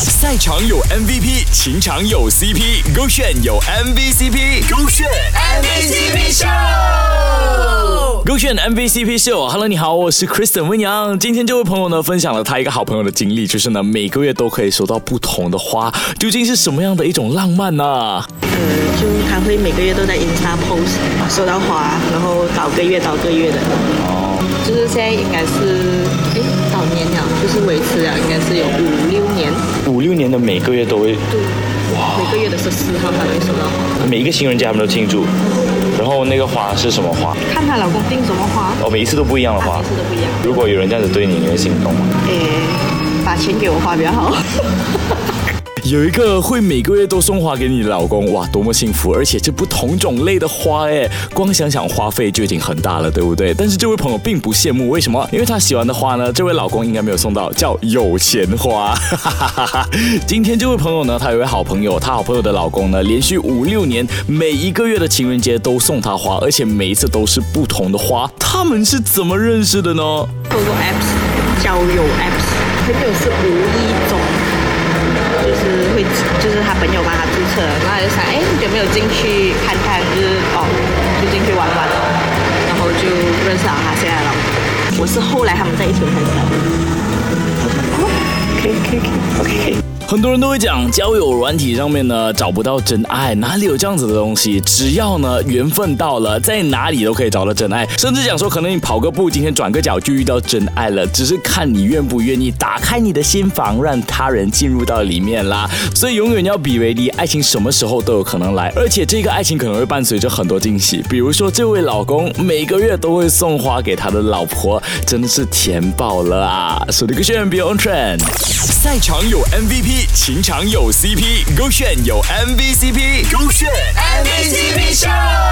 赛场有 MVP，情场有 CP，勾选有 MVCp，勾选 MVCp Show，勾选 MVCp Show。Hello，你好，我是 Kristen 温阳。今天这位朋友呢，分享了他一个好朋友的经历，就是呢，每个月都可以收到不同的花，究竟是什么样的一种浪漫呢？呃，就他会每个月都在 Insta post 收到花，然后倒个月倒个月的。哦。就是现在应该是，哎，早年了，就是维持了，应该是有五。五六年的每个月都会。对。哇。每个月的十四号他会收到花。每一个新人家他们都庆祝。然后那个花是什么花？看她老公订什么花。哦，每一次都不一样的花。每次都不一样。如果有人这样子对你，你会心动吗？诶，把钱给我花比较好。有一个会每个月都送花给你的老公，哇，多么幸福！而且这不同种类的花，哎，光想想花费就已经很大了，对不对？但是这位朋友并不羡慕，为什么？因为他喜欢的花呢，这位老公应该没有送到，叫有钱花。哈哈哈哈今天这位朋友呢，他有位好朋友，他好朋友的老公呢，连续五六年每一个月的情人节都送他花，而且每一次都是不同的花。他们是怎么认识的呢？透过 apps 交友 apps，朋友是无意中。就是会，就是他朋友帮他注册，然后就想，哎，有没有进去看看？就是哦，就进去玩玩，然后就认识了他现在的老婆。我是后来他们在一起才知道。哦，可以可以可以，OK。很多人都会讲交友软体上面呢找不到真爱，哪里有这样子的东西？只要呢缘分到了，在哪里都可以找到真爱。甚至讲说，可能你跑个步，今天转个角就遇到真爱了，只是看你愿不愿意打开你的心房，让他人进入到里面啦。所以永远要比为例，爱情什么时候都有可能来，而且这个爱情可能会伴随着很多惊喜。比如说这位老公每个月都会送花给他的老婆，真的是甜爆了啊！手机歌炫 Beyond Trend，赛场有 MVP。情场有 CP，勾炫有 MVCp，勾炫 MVCp 秀。